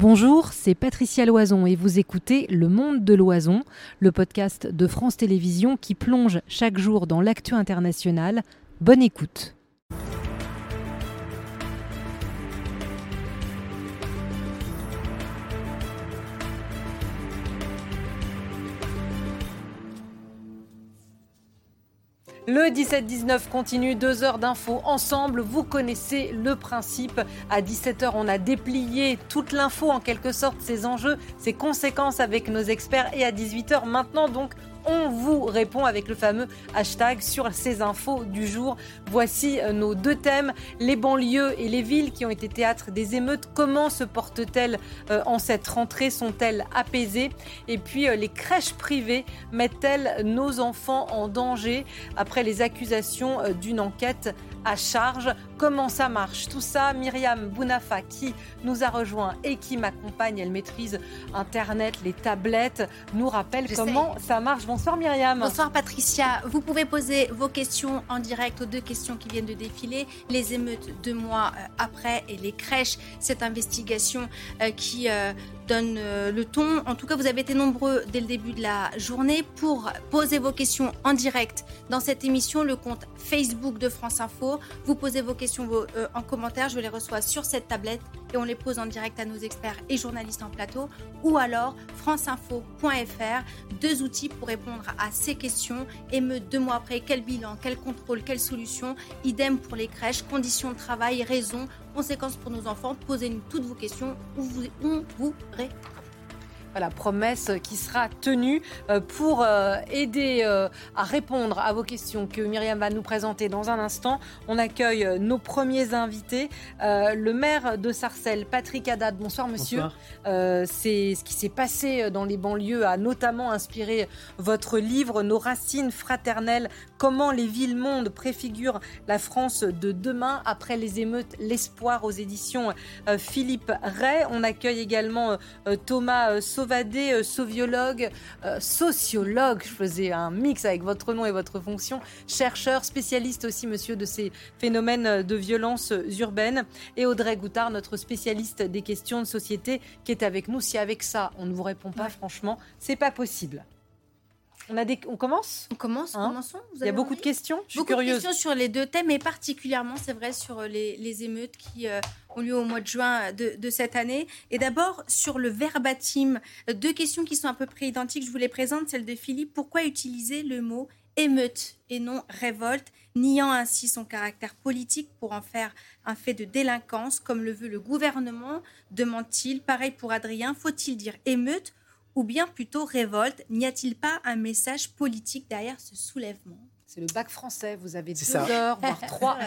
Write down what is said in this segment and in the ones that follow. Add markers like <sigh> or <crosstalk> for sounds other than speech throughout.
Bonjour, c'est Patricia Loison et vous écoutez Le Monde de l'Oison, le podcast de France Télévisions qui plonge chaque jour dans l'actu international. Bonne écoute. Le 17-19 continue, deux heures d'infos ensemble. Vous connaissez le principe. À 17h, on a déplié toute l'info en quelque sorte, ses enjeux, ses conséquences avec nos experts. Et à 18h, maintenant donc, on vous répond avec le fameux hashtag sur ces infos du jour. Voici euh, nos deux thèmes, les banlieues et les villes qui ont été théâtre des émeutes. Comment se portent-elles euh, en cette rentrée? Sont-elles apaisées? Et puis euh, les crèches privées mettent-elles nos enfants en danger? Après les accusations d'une enquête à charge. Comment ça marche Tout ça, Myriam Bounafa qui nous a rejoint et qui m'accompagne, elle maîtrise Internet, les tablettes, nous rappelle comment ça marche. Bonsoir Myriam. Bonsoir Patricia. Vous pouvez poser vos questions en direct aux deux questions qui viennent de défiler. Les émeutes deux mois euh, après et les crèches, cette investigation euh, qui euh, donne le ton. En tout cas, vous avez été nombreux dès le début de la journée pour poser vos questions en direct dans cette émission, le compte Facebook de France Info. Vous posez vos questions en commentaire, je les reçois sur cette tablette et on les pose en direct à nos experts et journalistes en plateau ou alors franceinfo.fr, deux outils pour répondre à ces questions. Émeute deux mois après, quel bilan, quel contrôle, quelle solution Idem pour les crèches, conditions de travail, raisons, conséquences pour nos enfants. Posez-nous toutes vos questions, on vous, on vous répond la promesse qui sera tenue euh, pour euh, aider euh, à répondre à vos questions que Myriam va nous présenter dans un instant. On accueille nos premiers invités. Le maire de Sarcelles, Patrick Haddad. Bonsoir monsieur. C'est ce qui s'est passé dans les banlieues a notamment inspiré votre livre Nos racines fraternelles, comment les villes-mondes préfigurent la France de demain après les émeutes, l'espoir aux éditions Philippe Ray. On accueille également Thomas Sauvadé, euh, soviologue, euh, sociologue, je faisais un mix avec votre nom et votre fonction, chercheur, spécialiste aussi, monsieur, de ces phénomènes de violence urbaine, et Audrey Goutard, notre spécialiste des questions de société, qui est avec nous. Si avec ça, on ne vous répond pas, franchement, c'est pas possible. On, a des... on commence? On commence, hein? commençons. Il y a beaucoup de questions. Je beaucoup de questions sur les deux thèmes, et particulièrement, c'est vrai, sur les, émeutes qui euh, ont lieu au mois de juin de, cette année. Et d'abord, sur le verbatim, deux questions qui sont à peu près identiques. Je vous les présente. Celle de Philippe. Pourquoi utiliser le mot émeute et non révolte, niant ainsi son caractère politique pour en faire un fait de délinquance, comme le veut le gouvernement? Demande-t-il. Pareil pour Adrien. Faut-il dire émeute ou bien plutôt révolte N'y a-t-il pas un message politique derrière ce soulèvement? C'est le bac français, vous avez deux heures, voire <laughs> trois.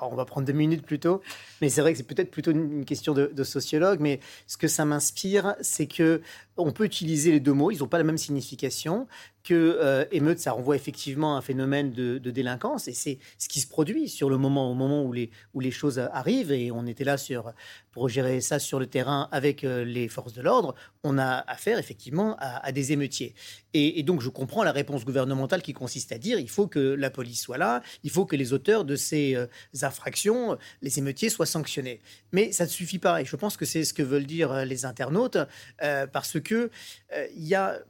on va prendre deux minutes plutôt, mais c'est vrai que c'est peut-être plutôt une question de, de, sociologue, mais ce que ça m'inspire, c'est que on peut utiliser les deux mots, ils n'ont pas la même signification, que euh, ça renvoie effectivement à un phénomène de, délinquance, et c'est ce qui se produit sur le moment, au moment où les, choses arrivent, et on était là pour gérer ça sur le terrain avec euh, les forces de l'ordre, on a affaire effectivement à, des émeutiers. Et, donc je comprends la réponse gouvernementale qui consiste à dire il faut que la police soit là, il faut que les auteurs de ces euh, infractions, les émeutiers, soient sanctionnés. Mais ça ne suffit pas, et je pense que c'est ce que veulent dire les internautes, parce que euh, il y a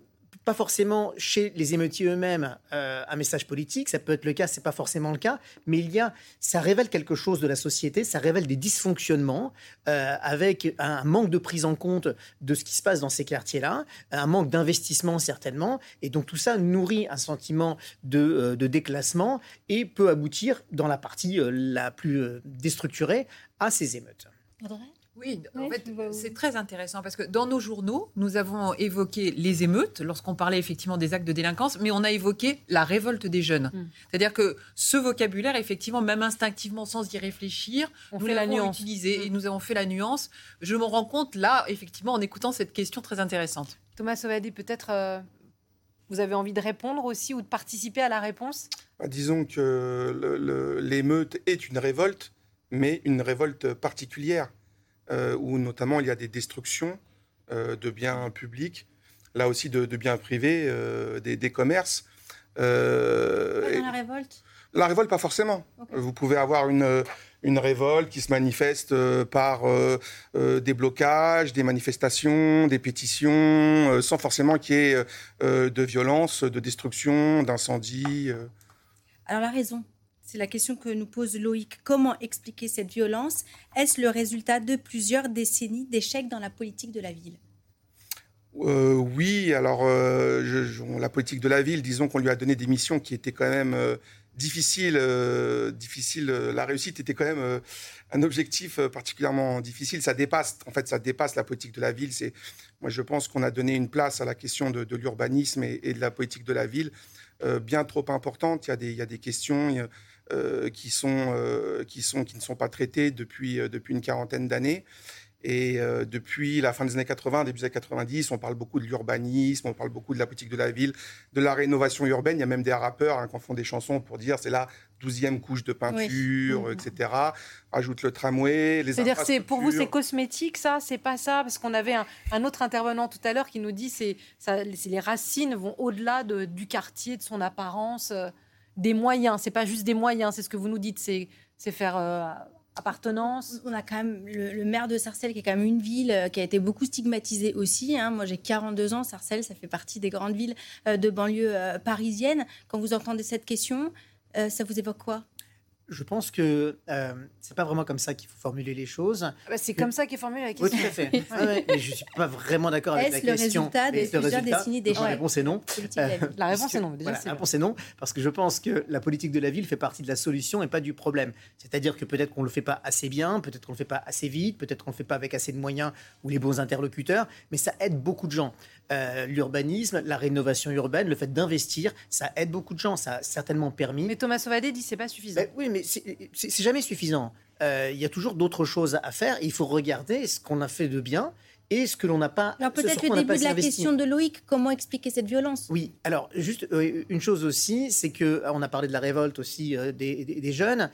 pas forcément chez les émeutiers eux-mêmes euh, un message politique, ça peut être le cas, c'est pas forcément le cas, mais il y a, ça révèle quelque chose de la société, ça révèle des dysfonctionnements euh, avec un manque de prise en compte de ce qui se passe dans ces quartiers-là, un manque d'investissement certainement, et donc tout ça nourrit un sentiment de, de déclassement et peut aboutir dans la partie la plus déstructurée à ces émeutes. Oui, en fait, c'est très intéressant parce que dans nos journaux, nous avons évoqué les émeutes lorsqu'on parlait effectivement des actes de délinquance, mais on a évoqué la révolte des jeunes. Hmm. C'est-à-dire que ce vocabulaire, effectivement, même instinctivement, sans y réfléchir, on nous l'avons utilisé et hmm. nous avons fait la nuance. Je me rends compte là, effectivement, en écoutant cette question très intéressante. Thomas Sauvadi, peut-être euh, vous avez envie de répondre aussi ou de participer à la réponse? Bah, Disons que l'émeute est une révolte, mais une révolte particulière. Euh, où notamment il y a des destructions euh, de biens publics, là aussi de, biens privés, euh, des, commerces. la révolte? La révolte, pas forcément. Vous pouvez avoir une, une révolte qui se manifeste euh, par euh, des blocages, des manifestations, des pétitions, sans forcément qu'il y ait de violence, de destruction, d'incendie. Alors la raison, c'est la question que nous pose Loïc. Comment expliquer cette violence? Est-ce le résultat de plusieurs décennies d'échecs dans la politique de la ville? Oui, alors la politique de la ville, disons qu'on lui a donné des missions qui étaient quand même euh, difficile. Euh, la réussite était quand même euh, un objectif particulièrement difficile. Ça dépasse, en fait, ça dépasse la politique de la ville. C'est, moi, je pense qu'on a donné une place à la question de, l'urbanisme et, de la politique de la ville bien trop importante. Il y a des questions qui sont, qui sont, qui ne sont pas traitées depuis, depuis une quarantaine d'années. Et euh, depuis la fin des années 80, début des années 90, on parle beaucoup de l'urbanisme, on parle beaucoup de la politique de la ville, de la rénovation urbaine. Il y a même des rappeurs hein, qui font des chansons pour dire c'est la douzième couche de peinture, etc. Ajoute le tramway, les C'est-à-dire c'est pour vous c'est cosmétique ça, c'est pas ça? Parce qu'on avait un, autre intervenant tout à l'heure qui nous dit c'est les racines vont au-delà de, du quartier, de son apparence, euh, des moyens. C'est pas juste des moyens, c'est ce que vous nous dites, c'est faire euh, appartenance On a quand même le, maire de Sarcelles, qui est quand même une ville euh, qui a été beaucoup stigmatisée aussi. Hein. Moi, j'ai 42 ans. Sarcelles, ça fait partie des grandes villes euh, de banlieue parisienne. Quand vous entendez cette question, ça vous évoque quoi? Je pense que euh, c'est pas vraiment comme ça qu'il faut formuler les choses. Ah bah, c'est comme ça qu'est formulée la question. Oui, tout à fait. <laughs> mais je suis pas vraiment d'accord avec la question. Est-ce le résultat des plusieurs décennies d'échecs La réponse est non. la réponse est non. Déjà, la réponse est non, parce que je pense que la politique de la ville fait partie de la solution et pas du problème. C'est-à-dire que peut-être qu'on le fait pas assez bien, peut-être qu'on le fait pas assez vite, peut-être qu'on le fait pas avec assez de moyens ou les bons interlocuteurs, mais ça aide beaucoup de gens. Euh, l'urbanisme, la rénovation urbaine, le fait d'investir, ça aide beaucoup de gens. Ça a certainement permis. Mais Thomas Sauvadé dit c'est pas suffisant. Ben oui, mais c'est jamais suffisant. Euh, il y a toujours d'autres choses à faire. Il faut regarder ce qu'on a fait de bien et ce que l'on n'a pas. Alors peut-être le début de la question de Loïc, comment expliquer cette violence? Oui, alors juste euh, une chose aussi, c'est que euh, on a parlé de la révolte aussi des, jeunes.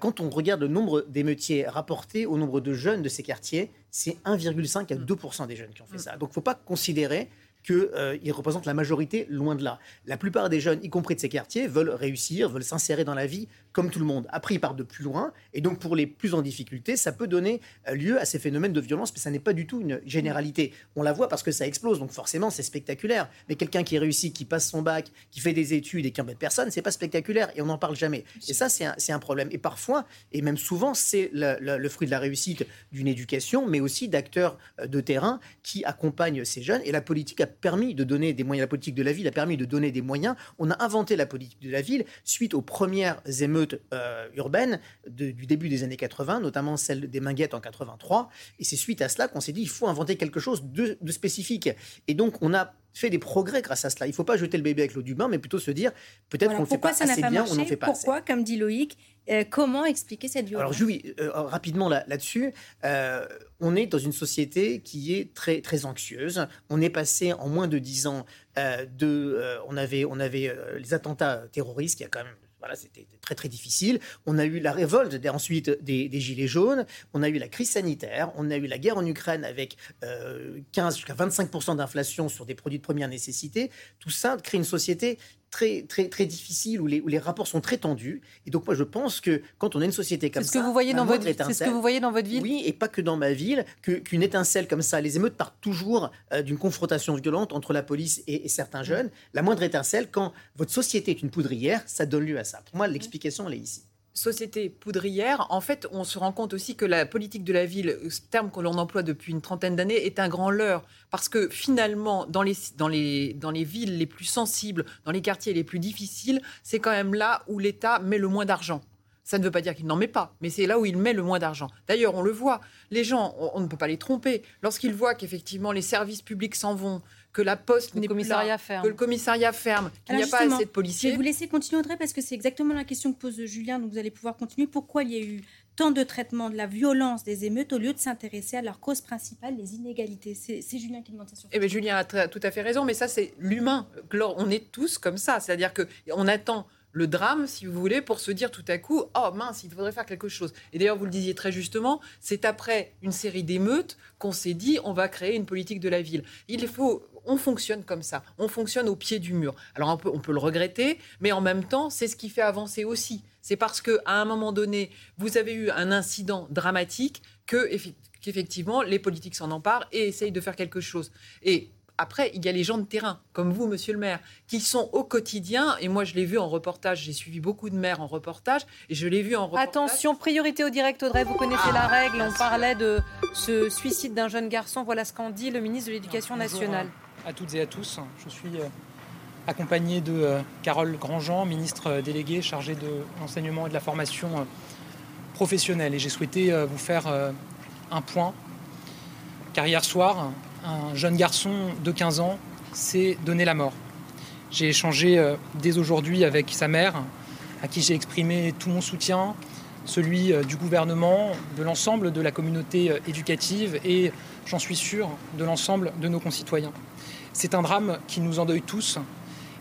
quand on regarde le nombre d'émeutiers rapportés au nombre de jeunes de ces quartiers, c'est 1,5 à 2 des jeunes qui ont fait ça. Donc il ne faut pas considérer qu'ils euh, représentent la majorité, loin de là. La plupart des jeunes, y compris de ces quartiers, veulent réussir, veulent s'insérer dans la vie comme tout le monde. Après, ils partent de plus loin, et donc pour les plus en difficulté, ça peut donner euh, lieu à ces phénomènes de violence, mais ça n'est pas du tout une généralité. On la voit parce que ça explose, donc forcément c'est spectaculaire. Mais quelqu'un qui réussit, qui passe son bac, qui fait des études et qui embête personne, c'est pas spectaculaire, et on n'en parle jamais. Et ça, c'est un, problème. Et parfois, et même souvent, c'est le, le, fruit de la réussite d'une éducation, mais aussi d'acteurs euh, de terrain qui accompagnent ces jeunes, et la politique a permis de donner des moyens, la politique de la ville a permis de donner des moyens. On a inventé la politique de la ville suite aux premières émeutes euh, urbaines du début des années 80, notamment celle des Minguettes en 83. Et c'est suite à cela qu'on s'est dit il faut inventer quelque chose de, spécifique. Et donc on a fait des progrès grâce à cela. Il ne faut pas jeter le bébé avec l'eau du bain, mais plutôt se dire peut-être qu'on ne fait pas assez bien, on n'en fait pas Pourquoi, comme dit Loïc, euh, comment expliquer cette violence Alors, oui, euh, rapidement là-dessus, euh, on est dans une société qui est très, très anxieuse. On est passé en moins de dix ans de. on avait, on avait les attentats terroristes, qui a quand même voilà, c'était très très difficile. On a eu la révolte ensuite des, Gilets jaunes, on a eu la crise sanitaire, on a eu la guerre en Ukraine avec 15 jusqu'à 25% d'inflation sur des produits de première nécessité. Tout ça crée une société très, très, très difficile, où les, où les rapports sont très tendus. Et donc, moi, je pense que quand on a une société comme ça. C'est ce que vous voyez dans votre C'est ce que vous voyez dans votre ville Oui, et pas que dans ma ville, qu'une étincelle comme ça. Les émeutes partent toujours euh, d'une confrontation violente entre la police et, certains jeunes. La moindre étincelle, quand votre société est une poudrière, ça donne lieu à ça. Pour moi, l'explication, elle est ici société poudrière, en fait, on se rend compte aussi que la politique de la ville, ce terme que l'on emploie depuis une trentaine d'années, est un grand leurre. Parce que finalement, dans les, dans, les, dans les villes les plus sensibles, dans les quartiers les plus difficiles, c'est quand même là où l'État met le moins d'argent. Ça ne veut pas dire qu'il n'en met pas, mais c'est là où il met le moins d'argent. D'ailleurs, on le voit, les gens, on ne peut pas les tromper. Lorsqu'ils voient qu'effectivement les services publics s'en vont, que la poste n'est plus là, ferme. que le commissariat ferme, qu'il n'y a pas assez de policiers. Je vais vous laisser continuer, Audrey, parce que c'est exactement la question que pose Julien, donc vous allez pouvoir continuer. Pourquoi il y a eu tant de traitement de la violence des émeutes au lieu de s'intéresser à leur cause principale, les inégalités? C'est Julien qui demande ça sur Eh bien, Julien a tout à fait raison, mais ça, c'est l'humain. On est tous comme ça. C'est-à-dire qu'on attend le drame, si vous voulez, pour se dire tout à coup, oh mince, il faudrait faire quelque chose. Et d'ailleurs, vous le disiez très justement, c'est après une série d'émeutes qu'on s'est dit, on va créer une politique de la ville. Il faut on fonctionne comme ça. On fonctionne au pied du mur. Alors on peut, le regretter, mais en même temps, c'est ce qui fait avancer aussi. C'est parce qu'à un moment donné, vous avez eu un incident dramatique que qu'effectivement les politiques s'en emparent et essayent de faire quelque chose. Et après, il y a les gens de terrain, comme vous, monsieur le maire, qui sont au quotidien, et moi je l'ai vu en reportage, j'ai suivi beaucoup de maires en reportage, et je l'ai vu en reportage. Attention, priorité au direct, Audrey, vous connaissez la règle, on parlait de ce suicide d'un jeune garçon, voilà ce qu'en dit le ministre de l'Éducation nationale. À toutes et à tous, je suis euh, accompagné de euh, Carole Grandjean, ministre euh, déléguée chargée de l'enseignement et de la formation professionnelle, et j'ai souhaité vous faire un point, car hier soir, un jeune garçon de 15 ans s'est donné la mort. J'ai échangé dès aujourd'hui avec sa mère, à qui j'ai exprimé tout mon soutien, celui du gouvernement, de l'ensemble de la communauté éducative et, j'en suis sûr, de l'ensemble de nos concitoyens. C'est un drame qui nous endeuille tous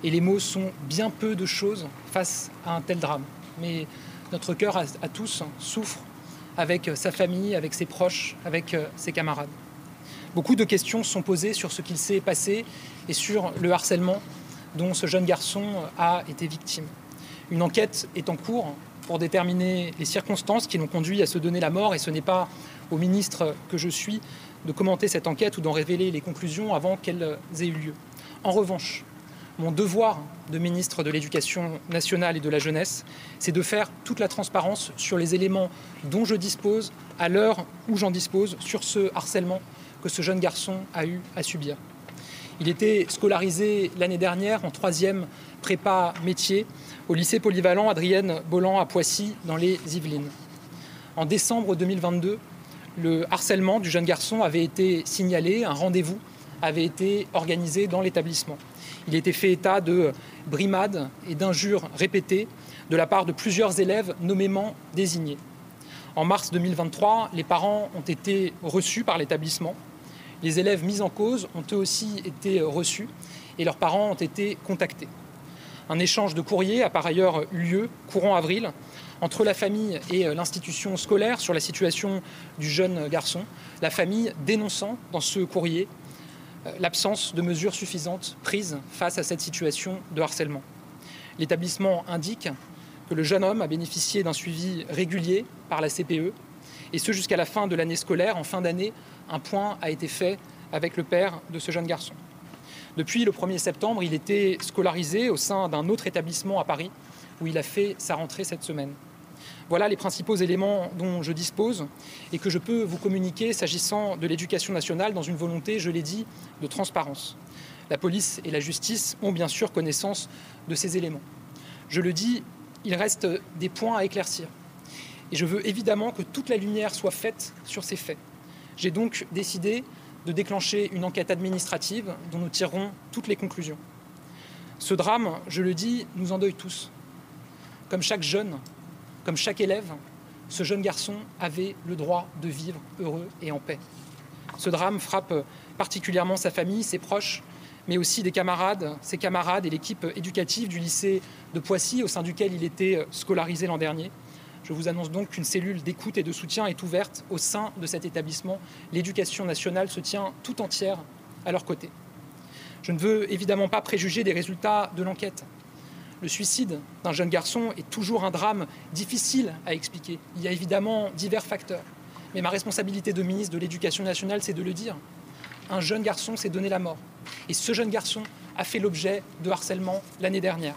et les mots sont bien peu de choses face à un tel drame. Mais notre cœur à, tous souffre avec sa famille, avec ses proches, avec ses camarades. Beaucoup de questions sont posées sur ce qu'il s'est passé et sur le harcèlement dont ce jeune garçon a été victime. Une enquête est en cours pour déterminer les circonstances qui l'ont conduit à se donner la mort et ce n'est pas au ministre que je suis de commenter cette enquête ou d'en révéler les conclusions avant qu'elles aient eu lieu. En revanche, mon devoir de ministre de l'Éducation nationale et de la jeunesse, c'est de faire toute la transparence sur les éléments dont je dispose à l'heure où j'en dispose sur ce harcèlement que ce jeune garçon a eu à subir. Il était scolarisé l'année dernière en troisième prépa métier au lycée polyvalent Adrienne Bolland à Poissy dans les Yvelines. En décembre 2022, le harcèlement du jeune garçon avait été signalé, un rendez-vous avait été organisé dans l'établissement. Il était fait état de brimades et d'injures répétées de la part de plusieurs élèves nommément désignés. En mars 2023, les parents ont été reçus par l'établissement les élèves mis en cause ont eux aussi été reçus et leurs parents ont été contactés. Un échange de courriers a par ailleurs eu lieu courant avril entre la famille et l'institution scolaire sur la situation du jeune garçon, la famille dénonçant dans ce courrier euh, l'absence de mesures suffisantes prises face à cette situation de harcèlement. L'établissement indique que le jeune homme a bénéficié d'un suivi régulier par la CPE, et ce jusqu'à la fin de l'année scolaire, en fin d'année un point a été fait avec le père de ce jeune garçon. Depuis le 1er septembre, il était scolarisé au sein d'un autre établissement à Paris où il a fait sa rentrée cette semaine. Voilà les principaux éléments dont je dispose et que je peux vous communiquer s'agissant de l'éducation nationale dans une volonté, je l'ai dit, de transparence. La police et la justice ont bien sûr connaissance de ces éléments. Je le dis, il reste des points à éclaircir. Et je veux évidemment que toute la lumière soit faite sur ces faits. J'ai donc décidé de déclencher une enquête administrative dont nous tirerons toutes les conclusions. Ce drame, je le dis, nous endeuille tous. Comme chaque jeune, comme chaque élève, ce jeune garçon avait le droit de vivre heureux et en paix. Ce drame frappe particulièrement sa famille, ses proches, mais aussi des camarades, ses camarades et l'équipe éducative du lycée de Poissy, au sein duquel il était scolarisé l'an dernier. Je vous annonce donc qu'une cellule d'écoute et de soutien est ouverte au sein de cet établissement. L'éducation nationale se tient tout entière à leur côté. Je ne veux évidemment pas préjuger des résultats de l'enquête. Le suicide d'un jeune garçon est toujours un drame difficile à expliquer. Il y a évidemment divers facteurs. Mais ma responsabilité de ministre de l'Éducation nationale, c'est de le dire. Un jeune garçon s'est donné la mort. Et ce jeune garçon a fait l'objet de harcèlement l'année dernière.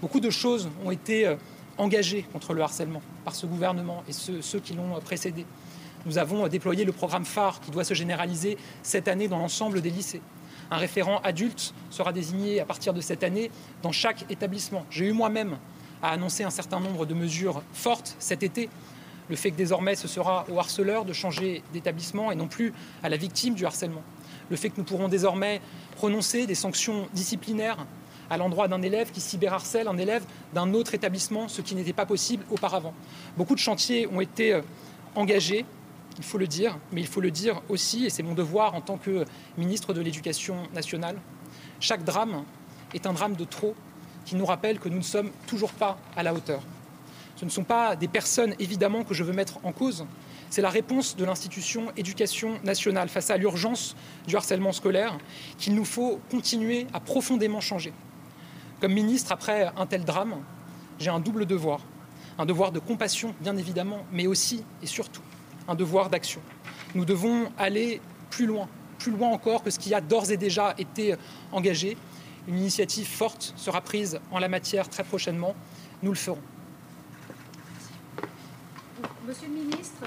Beaucoup de choses ont été engagés contre le harcèlement par ce gouvernement et ceux, ceux qui l'ont précédé. Nous avons déployé le programme phare qui doit se généraliser cette année dans l'ensemble des lycées. Un référent adulte sera désigné à partir de cette année dans chaque établissement. J'ai eu moi-même à annoncer un certain nombre de mesures fortes cet été. Le fait que désormais ce sera au harceleur de changer d'établissement et non plus à la victime du harcèlement. Le fait que nous pourrons désormais prononcer des sanctions disciplinaires à l'endroit d'un élève qui cyberharcèle un élève d'un autre établissement, ce qui n'était pas possible auparavant. Beaucoup de chantiers ont été euh, engagés, il faut le dire, mais il faut le dire aussi, et c'est mon devoir en tant que ministre de l'Éducation nationale, chaque drame est un drame de trop qui nous rappelle que nous ne sommes toujours pas à la hauteur. Ce ne sont pas des personnes, évidemment, que je veux mettre en cause. C'est la réponse de l'institution éducation nationale face à l'urgence du harcèlement scolaire qu'il nous faut continuer à profondément changer. Comme ministre, après un tel drame, j'ai un double devoir. Un devoir de compassion, bien évidemment, mais aussi et surtout un devoir d'action. Nous devons aller plus loin, plus loin encore que ce qui a d'ores et déjà été engagé. Une initiative forte sera prise en la matière très prochainement. Nous le ferons. Monsieur le ministre,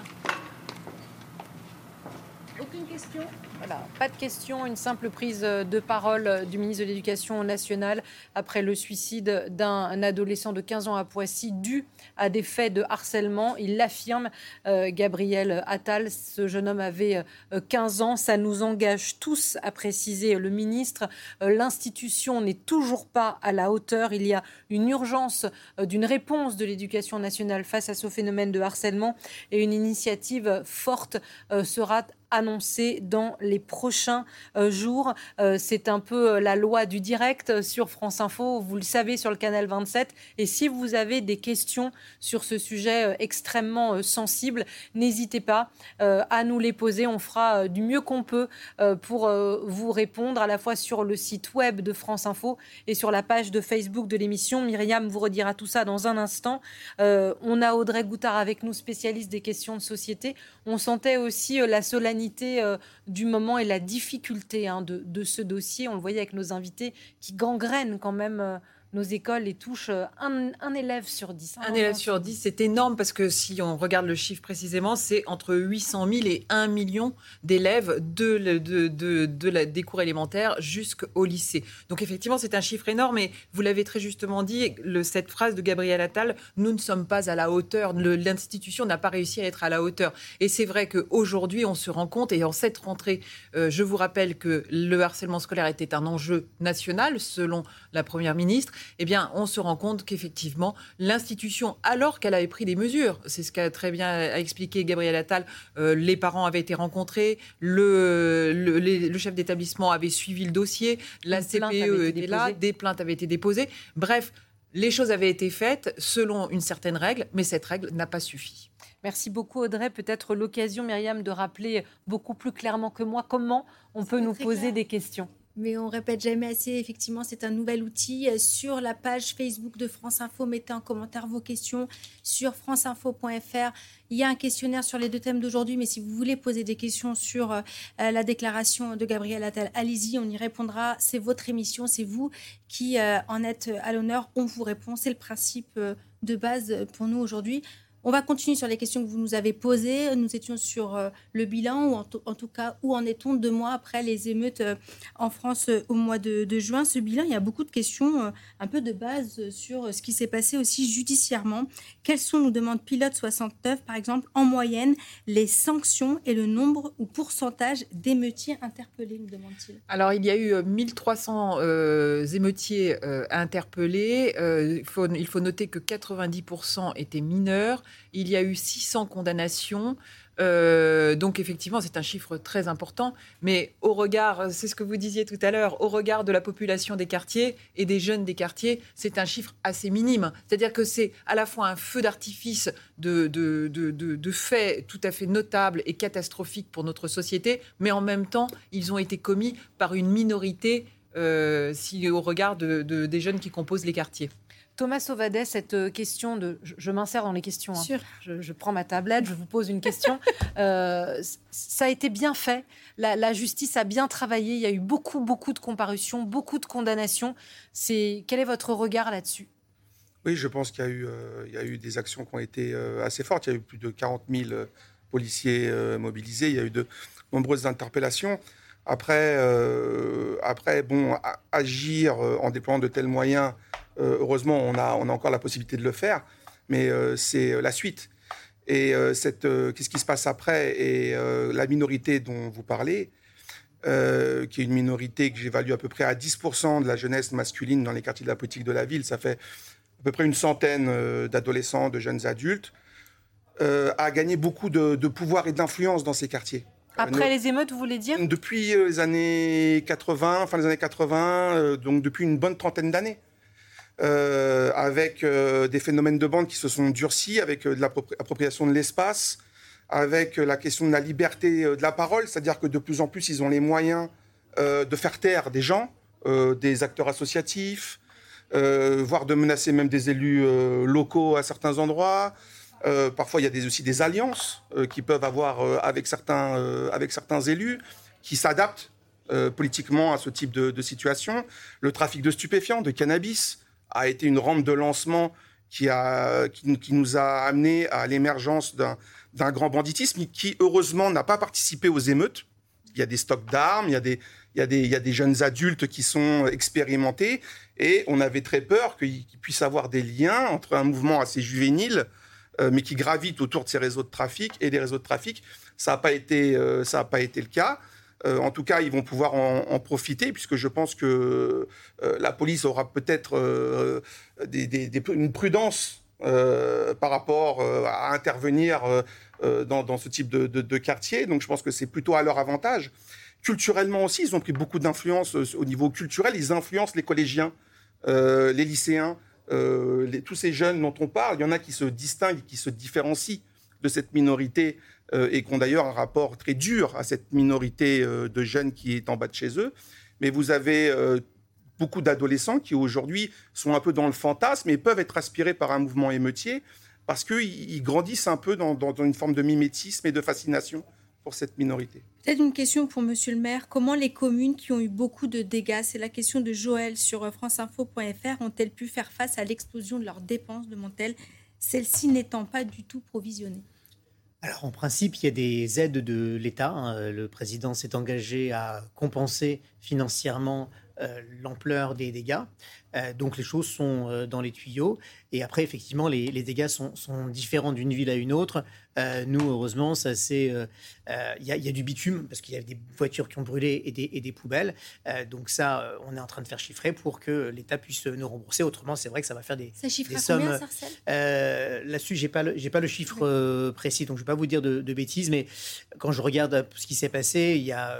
aucune question? Voilà, pas de question, une simple prise de parole du ministre de l'Éducation nationale après le suicide d'un adolescent de 15 ans à Poissy dû à des faits de harcèlement. Il l'affirme, euh, Gabriel Attal, ce jeune homme avait 15 euh, ans. Ça nous engage tous, à préciser le ministre. Euh, l'institution n'est toujours pas à la hauteur. Il y a une urgence d'une réponse de l'éducation nationale face à ce phénomène de harcèlement et une initiative forte sera annoncée dans les prochains euh, jours. Euh, c'est un peu euh, la loi du direct sur France Info, vous le savez, sur le canal 27. Et si vous avez des questions sur ce sujet extrêmement sensible, n'hésitez pas à nous les poser. On fera du mieux qu'on peut pour vous répondre à la fois sur le site web de France Info et sur la page de Facebook de l'émission. Myriam vous redira tout ça dans un instant. on a Audrey Goutard avec nous, spécialiste des questions de société. On sentait aussi la solennité du moment et la difficulté hein, de, de, ce dossier. On le voyait avec nos invités qui gangrènent quand même euh, nos écoles et touchent euh, un, élève sur dix. Un, élève sur dix, c'est énorme parce que si on regarde le chiffre précisément, c'est entre 800 000 et 1 million d'élèves de, de, de, la, des cours élémentaires jusqu'au lycée. Donc effectivement, c'est un chiffre énorme et vous l'avez très justement dit, cette phrase de Gabriel Attal, nous ne sommes pas à la hauteur, l'institution n'a pas réussi à être à la hauteur. Et c'est vrai qu'aujourd'hui, on se rend compte, et en cette rentrée, euh, je vous rappelle que le harcèlement scolaire était un enjeu national selon la Première ministre eh bien, on se rend compte qu'effectivement, l'institution, alors qu'elle avait pris des mesures, c'est ce qu'a très bien expliqué Gabriel Attal, euh, les parents avaient été rencontrés, le, le, chef d'établissement avait suivi le dossier, la CPE était là, des plaintes avaient été déposées. Bref, les choses avaient été faites selon une certaine règle, mais cette règle n'a pas suffi. Merci beaucoup Audrey. Peut-être l'occasion, Myriam, de rappeler beaucoup plus clairement que moi comment on peut nous poser des questions mais on répète jamais assez. Effectivement, c'est un nouvel outil. Euh, sur la page Facebook de France Info, mettez en commentaire vos questions. Sur franceinfo.fr, il y a un questionnaire sur les deux thèmes d'aujourd'hui, mais si vous voulez poser des questions sur euh, la déclaration de Gabriel Attal, allez-y, on y répondra. C'est votre émission, c'est vous qui euh, en êtes à l'honneur. On vous répond. C'est le principe de base pour nous aujourd'hui. On va continuer sur les questions que vous nous avez posées. Nous étions sur euh, le bilan, ou en, tout cas, où en est-on deux mois après les émeutes euh, en France euh, au mois de, juin? Ce bilan, il y a beaucoup de questions un peu de base sur ce qui s'est passé aussi judiciairement. Quelles sont, nous demande Pilote 69, par exemple, en moyenne, les sanctions et le nombre ou pourcentage d'émeutiers interpellés, nous demande-t-il? Alors, il y a eu 1300 émeutiers interpellés. il, faut, il faut noter que 90% étaient mineurs. Il y a eu 600 condamnations. Euh, donc effectivement, c'est un chiffre très important, mais au regard, c'est ce que vous disiez tout à l'heure, au regard de la population des quartiers et des jeunes des quartiers, c'est un chiffre assez minime. C'est-à-dire que c'est à la fois un feu d'artifice de, faits tout à fait notables et catastrophiques pour notre société, mais en même temps, ils ont été commis par une minorité euh, si, au regard des jeunes qui composent les quartiers. Thomas Sauvadet, cette euh, question de. Je, m'insère dans les questions. Hein. Je, prends ma tablette, je vous pose une question. <laughs> Euh, ça a été bien fait. La, justice a bien travaillé. Il y a eu beaucoup, beaucoup de comparutions, beaucoup de condamnations. C'est quel est votre regard là-dessus? Oui, je pense qu'il y, a eu, euh, il y a eu des actions qui ont été assez fortes. Il y a eu plus de 40 000 policiers mobilisés. Il y a eu de nombreuses interpellations. Après, après bon, agir en déployant de tels moyens heureusement, on a, on a encore la possibilité de le faire, mais euh, c'est euh, la suite. Et qu'est-ce qui se passe après Et la minorité dont vous parlez, qui est une minorité que j'évalue à peu près à 10% de la jeunesse masculine dans les quartiers de la politique de la ville, ça fait à peu près une centaine d'adolescents, de jeunes adultes, a gagné beaucoup de, de pouvoir et d'influence dans ces quartiers. Après les émeutes, vous voulez dire? Depuis les années 80, fin des années 80, donc depuis une bonne trentaine d'années. Euh, avec euh, des phénomènes de bande qui se sont durcis, avec euh, l'appropriation de l'espace, avec la question de la liberté de la parole, c'est-à-dire que de plus en plus, ils ont les moyens de faire taire des gens, des acteurs associatifs, voire de menacer même des élus locaux à certains endroits. parfois, il y a aussi des alliances qui peuvent avoir avec, certains, élus qui s'adaptent politiquement à ce type de, situation. Le trafic de stupéfiants, de cannabis, a été une rampe de lancement qui, a, qui, nous a amené à l'émergence d'un grand banditisme qui, heureusement, n'a pas participé aux émeutes. Il y a des stocks d'armes, il, y a des, il, il y a des jeunes adultes qui sont expérimentés, et on avait très peur qu'il puisse avoir des liens entre un mouvement assez juvénile, euh, mais qui gravite autour de ces réseaux de trafic et des réseaux de trafic. Ça n'a pas, euh, pas été le cas. Euh, en tout cas, ils vont pouvoir en, profiter, puisque je pense que euh, la police aura peut-être euh, une prudence par rapport à intervenir dans, ce type de, quartier. Donc je pense que c'est plutôt à leur avantage. Culturellement aussi, ils ont pris beaucoup d'influence au niveau culturel. Ils influencent les collégiens, les lycéens, tous ces jeunes dont on parle. Il y en a qui se distinguent, qui se différencient de cette minorité et qui ont d'ailleurs un rapport très dur à cette minorité euh, de jeunes qui est en bas de chez eux. Mais vous avez euh, beaucoup d'adolescents qui aujourd'hui sont un peu dans le fantasme et peuvent être aspirés par un mouvement émeutier parce qu'ils grandissent un peu dans, une forme de mimétisme et de fascination pour cette minorité. Peut-être une question pour Monsieur le maire. Comment les communes qui ont eu beaucoup de dégâts, c'est la question de Joël sur franceinfo.fr, ont-elles pu faire face à l'explosion de leurs dépenses de Montel, celles-ci n'étant pas du tout provisionnées alors en principe, il y a des aides de l'État. Hein. Le président s'est engagé à compenser financièrement l'ampleur des dégâts. Euh, donc les choses sont euh, dans les tuyaux. Et après, effectivement, les, dégâts sont, différents d'une ville à une autre. nous, heureusement, ça c'est, il y, a du bitume parce qu'il y a des voitures qui ont brûlé et des, et des poubelles. donc ça, on est en train de faire chiffrer pour que l'État puisse nous rembourser. Autrement, c'est vrai que ça va faire des, ça des sommes. Là-dessus, j'ai pas, j'ai pas le chiffre précis, donc je vais pas vous dire de, de, bêtises. Mais quand je regarde ce qui s'est passé, il y a,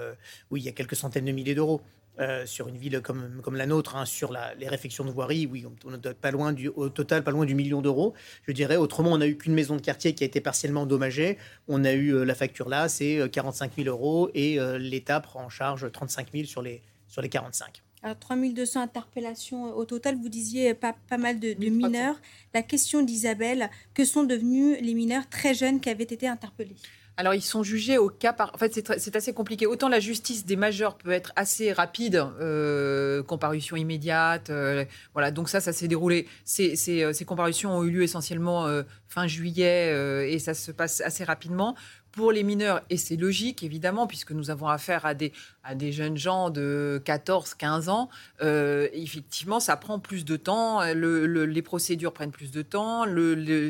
oui, il y a quelques centaines de milliers d'euros. Euh, sur une ville comme, comme la nôtre, hein, sur les réfections de voirie, oui, on, doit pas loin du, au total, pas loin du million d'euros. Je dirais, autrement, on n'a eu qu'une maison de quartier qui a été partiellement endommagée. On a eu euh, la facture là, c'est 45 euh, 000 euros et l'État prend en charge 35 000 sur les, sur les 45. Alors, 3200 interpellations au total, vous disiez pas, pas mal de, de mineurs. La question d'Isabelle, que sont devenus les mineurs très jeunes qui avaient été interpellés? Alors, ils sont jugés au cas par. En fait, c'est assez compliqué. Autant la justice des majeurs peut être assez rapide, euh, comparution immédiate. Euh, voilà, donc ça, ça s'est déroulé. Euh, ces, comparutions ont eu lieu essentiellement fin juillet et ça se passe assez rapidement pour les mineurs, et c'est logique évidemment, puisque nous avons affaire à des, à des jeunes gens de 14, 15 ans, euh, effectivement, ça prend plus de temps, les procédures prennent plus de temps, le,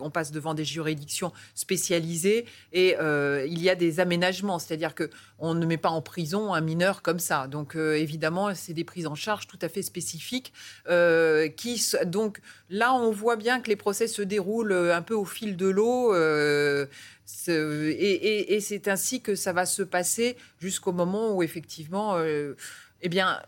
on passe devant des juridictions spécialisées, et euh, il y a des aménagements, c'est-à-dire que on ne met pas en prison un mineur comme ça. Donc euh, évidemment, c'est des prises en charge tout à fait spécifiques, qui donc là, on voit bien que les procès se déroulent un peu au fil de l'eau. Et, c'est ainsi que ça va se passer jusqu'au moment où effectivement, euh, eh bien,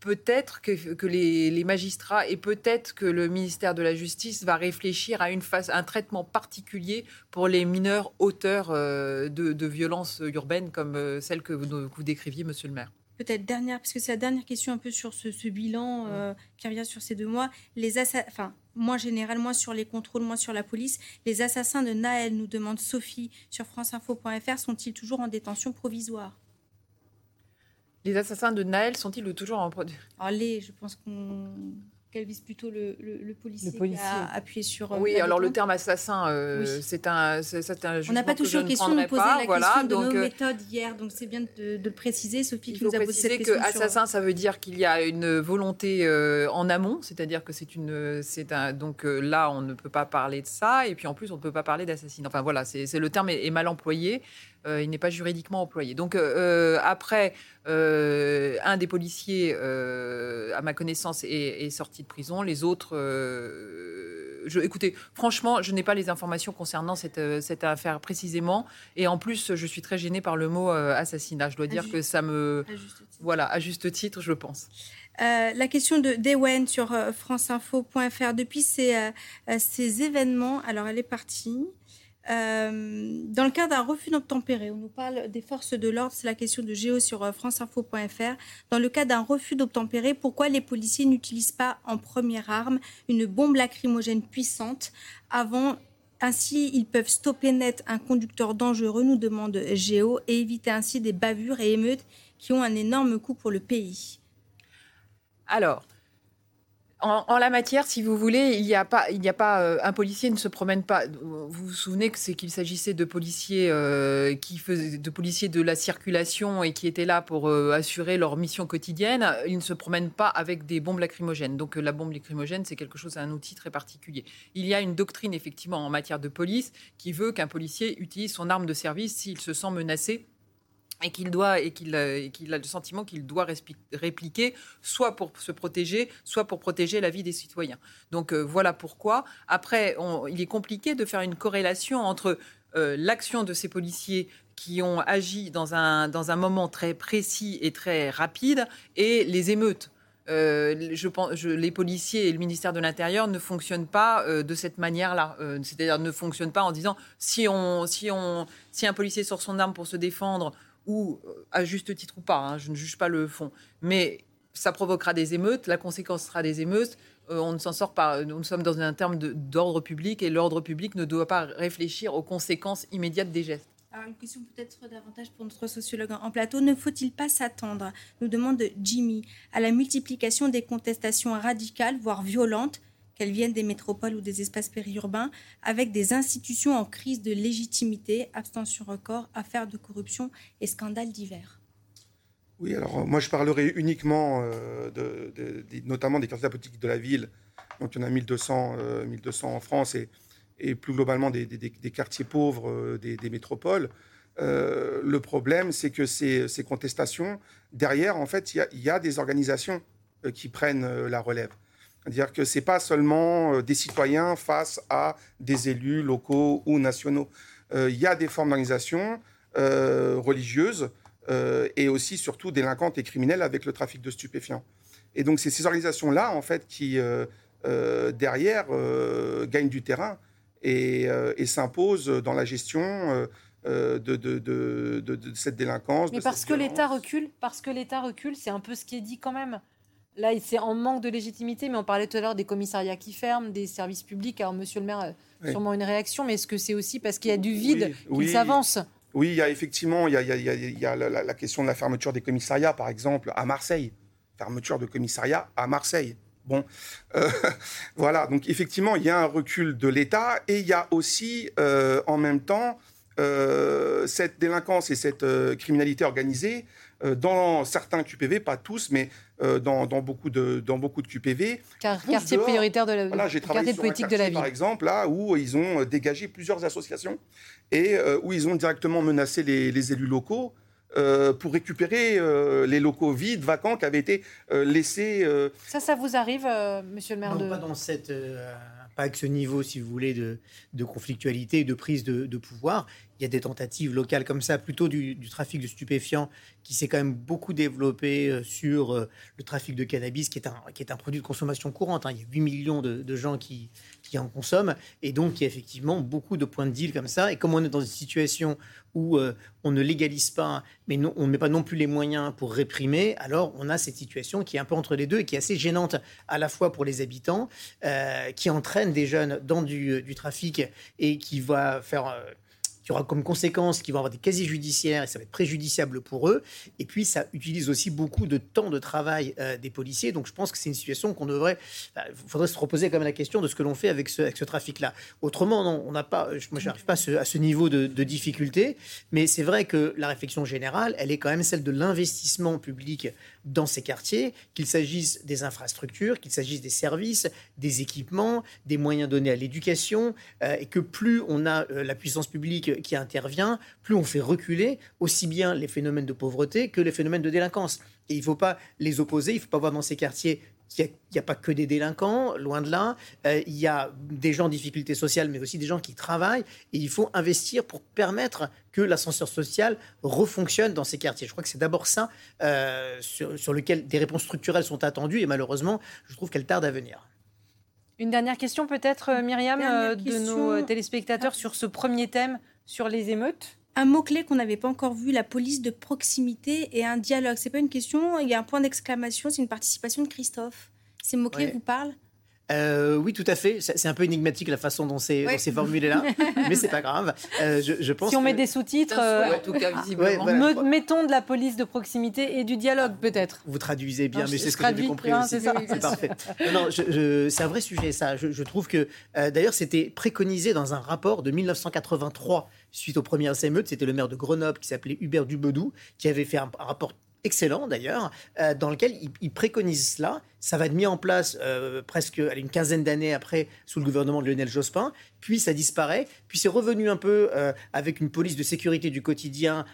peut-être que, les, magistrats et peut-être que le ministère de la Justice va réfléchir à une phase, un traitement particulier pour les mineurs auteurs euh, de, violences urbaines comme euh, celle que vous décriviez, Monsieur le maire. Peut-être dernière, parce que c'est la dernière question un peu sur ce, bilan euh, qui revient sur ces deux mois. Les enfin, moi généralement sur les contrôles, moi sur la police, les assassins de Naël, nous demande Sophie sur franceinfo.fr, sont-ils toujours en détention provisoire? Les assassins de Naël sont-ils toujours en... Allez, je pense qu'on qu'elle vise plutôt le, le, policier, qui a appuyé sur. Euh, oui, alors le terme assassin, euh, c'est un, c'est un On n'a pas touché aux questions, on posait la voilà, question de nos euh, méthodes hier, donc c'est bien de, de, le préciser, Sophie, qui nous a posé cette question. que assassin, ça veut dire qu'il y a une volonté en amont, c'est-à-dire que c'est une, c'est un, donc là, on ne peut pas parler de ça, et puis en plus, on ne peut pas parler d'assassinat. Enfin voilà, c'est le terme est, mal employé. Il n'est pas juridiquement employé. Donc après, un des policiers, à ma connaissance, est, est sorti de prison. Les autres, euh, je, écoutez, franchement, je n'ai pas les informations concernant cette, euh, cette, affaire précisément. Et en plus, je suis très gênée par le mot euh, assassinat. Je dois dire que ça me... voilà, à juste titre, je pense. la question de Dewen sur franceinfo.fr. Depuis ces, ces événements, alors elle est partie. Euh, dans le cas d'un refus d'obtempérer, on nous parle des forces de l'ordre, c'est la question de Géo sur euh, franceinfo.fr. Dans le cas d'un refus d'obtempérer, pourquoi les policiers n'utilisent pas en première arme une bombe lacrymogène puissante ainsi, ils peuvent stopper net un conducteur dangereux, nous demande Géo, et éviter ainsi des bavures et émeutes qui ont un énorme coût pour le pays. Alors, en, la matière, si vous voulez, il n'y a pas, euh, un policier ne se promène pas. Vous vous souvenez que qu'il s'agissait de policiers euh, de policiers de la circulation et qui étaient là pour euh, assurer leur mission quotidienne. Ils ne se promènent pas avec des bombes lacrymogènes. Donc la bombe lacrymogène, c'est quelque chose, un outil très particulier. Il y a une doctrine effectivement en matière de police qui veut qu'un policier utilise son arme de service s'il se sent menacé et qu'il doit et qu'il euh, a le sentiment qu'il doit répliquer soit pour se protéger soit pour protéger la vie des citoyens donc euh, voilà pourquoi après il est compliqué de faire une corrélation entre euh, l'action de ces policiers qui ont agi dans un, dans un moment très précis et très rapide et les émeutes. je pense, je, les policiers et le ministère de l'Intérieur ne fonctionnent pas de cette manière-là. C'est-à-dire ne fonctionnent pas en disant si, on, si, on, si un policier sort son arme pour se défendre ou euh, à juste titre ou pas, hein, je ne juge pas le fond, mais ça provoquera des émeutes, la conséquence sera des émeutes. Euh, on ne s'en sort pas. Nous sommes dans un terme d'ordre public et l'ordre public ne doit pas réfléchir aux conséquences immédiates des gestes. Alors une question peut-être davantage pour notre sociologue en plateau. Ne faut-il pas s'attendre, nous demande Jimmy, à la multiplication des contestations radicales, voire violentes, qu'elles viennent des métropoles ou des espaces périurbains, avec des institutions en crise de légitimité, abstention record, affaires de corruption et scandales divers. Oui, alors moi je parlerai uniquement, euh, de, notamment des quartiers politiques de la ville. Donc il y en a 1200, 1200 euh, en France et, plus globalement des, quartiers pauvres euh, des, métropoles. le problème, c'est que ces, contestations, derrière, en fait, il y, a des organisations qui prennent la relève. C'est-à-dire que ce n'est pas seulement euh, des citoyens face à des élus locaux ou nationaux. Euh, il y a des formes d'organisation euh, religieuses et aussi, surtout, délinquantes et criminelles avec le trafic de stupéfiants. Et donc, c'est ces organisations-là, en fait, qui, derrière, gagnent du terrain et, s'imposent dans la gestion de, de, cette délinquance. Mais parce que l'État recule, parce que l'État recule, c'est un peu ce qui est dit quand même. Là, c'est en manque de légitimité, mais on parlait tout à l'heure des commissariats qui ferment, des services publics. Alors, monsieur le maire, a sûrement une réaction, mais est-ce que c'est aussi parce qu'il y a du vide qui s'avance? Oui, il y a effectivement il y a, la, question de la fermeture des commissariats, par exemple, à Marseille. Fermeture de commissariat à Marseille. Bon, euh, <laughs> voilà, donc effectivement, il y a un recul de l'État et il y a aussi, euh, en même temps, euh, cette délinquance et cette criminalité organisée dans certains QPV, pas tous, mais euh, dans, beaucoup de, dans beaucoup de QPV. quartier prioritaire de la voilà, j'ai travaillé sur politique de la ville. Par exemple, là où ils ont dégagé plusieurs associations et euh, où ils ont directement menacé les, élus locaux. Euh, pour récupérer les locaux vides, vacants, qui avaient été laissés. Ça, ça vous arrive, monsieur le maire non, pas dans cette avec ce niveau, si vous voulez, de, de conflictualité, de prise de, de, pouvoir il y a des tentatives locales comme ça, plutôt du, trafic de stupéfiants qui s'est quand même beaucoup développé euh, sur euh, le trafic de cannabis, qui est un, qui est un produit de consommation courante. Hein. Il y a 8 millions de, gens qui, qui, en consomment. Et donc, il y a effectivement beaucoup de points de deal comme ça. Et comme on est dans une situation où euh, on ne légalise pas, mais on ne met pas non plus les moyens pour réprimer, alors on a cette situation qui est un peu entre les deux et qui est assez gênante à la fois pour les habitants, qui entraîne des jeunes dans du, du trafic et qui va faire y aura comme conséquence qu'ils vont avoir des casiers judiciaires et ça va être préjudiciable pour eux. Et puis, ça utilise aussi beaucoup de temps de travail euh, des policiers. Donc, je pense que c'est une situation qu'on devrait. Il faudrait se reposer quand même la question de ce que l'on fait avec ce, avec ce trafic-là. Autrement, non, on n'a pas. Moi, je n'arrive pas à ce, niveau de, difficulté. Mais c'est vrai que la réflexion générale, elle est quand même celle de l'investissement public dans ces quartiers, qu'il s'agisse des infrastructures, qu'il s'agisse des services, des équipements, des moyens donnés à l'éducation, euh, et que plus on a euh, la puissance publique qui intervient, plus on fait reculer aussi bien les phénomènes de pauvreté que les phénomènes de délinquance. Et il ne faut pas les opposer, il ne faut pas voir dans ces quartiers il n'y a, pas que des délinquants, loin de là. Euh, il y a des gens en difficulté sociale, mais aussi des gens qui travaillent. Et il faut investir pour permettre que l'ascenseur social refonctionne dans ces quartiers. Je crois que c'est d'abord ça euh, sur, lequel des réponses structurelles sont attendues. Et malheureusement, je trouve qu'elles tardent à venir. Une dernière question peut-être, euh, Myriam, euh, de nos téléspectateurs sur ce premier thème, sur les émeutes un mot-clé qu'on n'avait pas encore vu, la police de proximité et un dialogue. C'est pas une question, il y a un point d'exclamation, c'est une participation de Christophe. Ces mots-clés vous parlent? Euh, oui, tout à fait. C'est un peu énigmatique la façon dont c'est formulé là, <laughs> mais c'est pas grave. Euh, je, pense si on met des sous-titres, euh, en tout cas visiblement. mettons de la police de proximité et du dialogue peut-être. Vous traduisez bien, mais c'est ce que j'ai compris aussi. C'est parfait. non, c'est un vrai sujet ça. Je, trouve que d'ailleurs c'était préconisé dans un rapport de 1983 suite aux premières émeutes. C'était le maire de Grenoble qui s'appelait Hubert Dubedou qui avait fait un rapport excellent d'ailleurs, euh, dans lequel il, préconise cela. Ça va être mis en place euh, presque une quinzaine d'années après sous le gouvernement de Lionel Jospin, puis ça disparaît, puis c'est revenu un peu euh, avec une police de sécurité du quotidien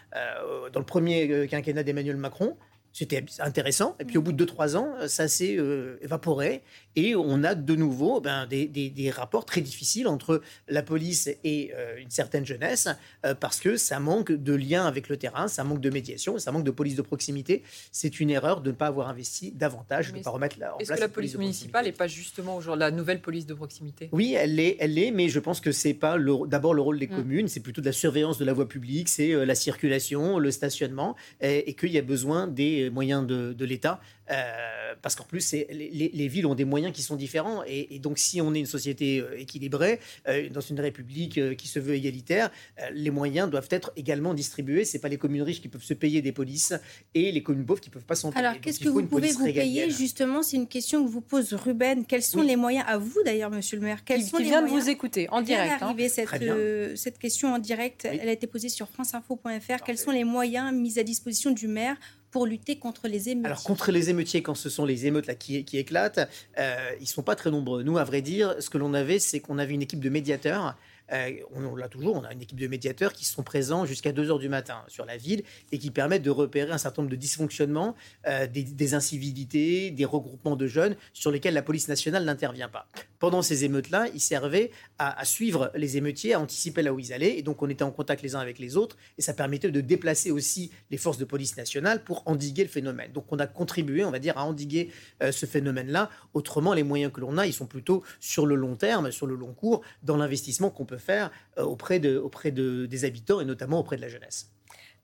dans le premier quinquennat d'Emmanuel Macron. C'était intéressant. Et puis au bout de 2-3 ans, ça s'est euh, évaporé. Et on a de nouveau ben, des, des, rapports très difficiles entre la police et euh, une certaine jeunesse, euh, parce que ça manque de lien avec le terrain, ça manque de médiation, ça manque de police de proximité. C'est une erreur de ne pas avoir investi davantage, de ne pas remettre en place. Est-ce que la police, municipale n'est pas justement aujourd'hui la nouvelle police de proximité? Oui, elle l'est, elle est, mais je pense que c'est pas d'abord le rôle des mm. communes, c'est plutôt de la surveillance de la voie publique, c'est la circulation, le stationnement, et, et qu'il y a besoin des moyens de, de l'État euh, parce qu'en plus, les, les, villes ont des moyens qui sont différents. Et, donc, si on est une société euh, équilibrée, euh, dans une république qui se veut égalitaire, les moyens doivent être également distribués. Ce pas les communes riches qui peuvent se payer des polices et les communes pauvres qui ne peuvent pas s'en payer. Alors, qu'est-ce que vous pouvez vous payer Justement, c'est une question que vous pose Ruben. Quels sont les moyens, à vous d'ailleurs, monsieur le maire? Quels qui, sont vient de vous écouter en direct. Hein. cette, cette question en direct. Elle a été posée sur franceinfo.fr. Quels sont les moyens mis à disposition du maire lutter contre les émeutiers Alors contre les émeutiers, quand ce sont les émeutes qui éclatent, euh, ils ne sont pas très nombreux. Nous, à vrai dire, ce que l'on avait, c'est qu'on avait une équipe de médiateurs euh, on, l'a toujours, on a une équipe de médiateurs qui sont présents jusqu'à 2 heures du matin sur la ville et qui permettent de repérer un certain nombre de dysfonctionnements, euh, des, incivilités, des regroupements de jeunes sur lesquels la police nationale n'intervient pas. Pendant ces émeutes-là, ils servaient à, suivre les émeutiers, à anticiper là où ils allaient, et donc on était en contact les uns avec les autres, et ça permettait de déplacer aussi les forces de police nationale pour endiguer le phénomène. Donc on a contribué, on va dire, à endiguer euh, ce phénomène-là. Autrement, les moyens que l'on a, ils sont plutôt sur le long terme, sur le long cours, dans l'investissement qu'on peut faire euh, auprès, de, auprès de, des habitants et notamment auprès de la jeunesse.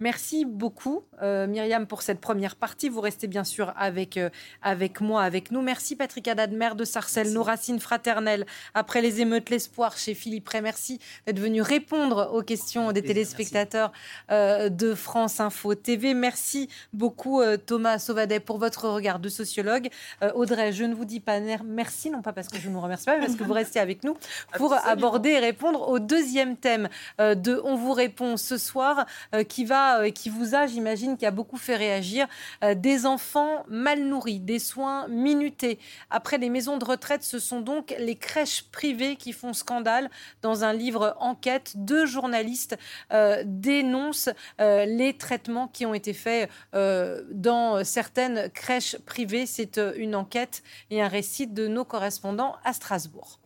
Merci beaucoup, euh, Myriam, pour cette première partie. Vous restez bien sûr avec, euh, avec moi, avec nous. Merci, Patrick Haddad, maire de Sarcelles, nos racines fraternelles. Après les émeutes, l'espoir chez Philippe Ray. Merci d'être venu répondre aux questions des téléspectateurs euh, de France Info TV. Merci beaucoup, Thomas Sauvadet, pour votre regard de sociologue. Audrey, je ne vous dis pas merci, non pas parce que je ne vous remercie pas, mais parce que vous restez avec nous pour aborder et répondre au deuxième thème de On vous répond ce soir, qui va euh, qui vous a, j'imagine, qui a beaucoup fait réagir. Euh, des enfants mal nourris, des soins minutés. Après les maisons de retraite, ce sont donc les crèches privées qui font scandale. Dans un livre enquête, deux journalistes euh, dénoncent les traitements qui ont été faits dans certaines crèches privées. C'est une enquête et un récit de nos correspondants à Strasbourg.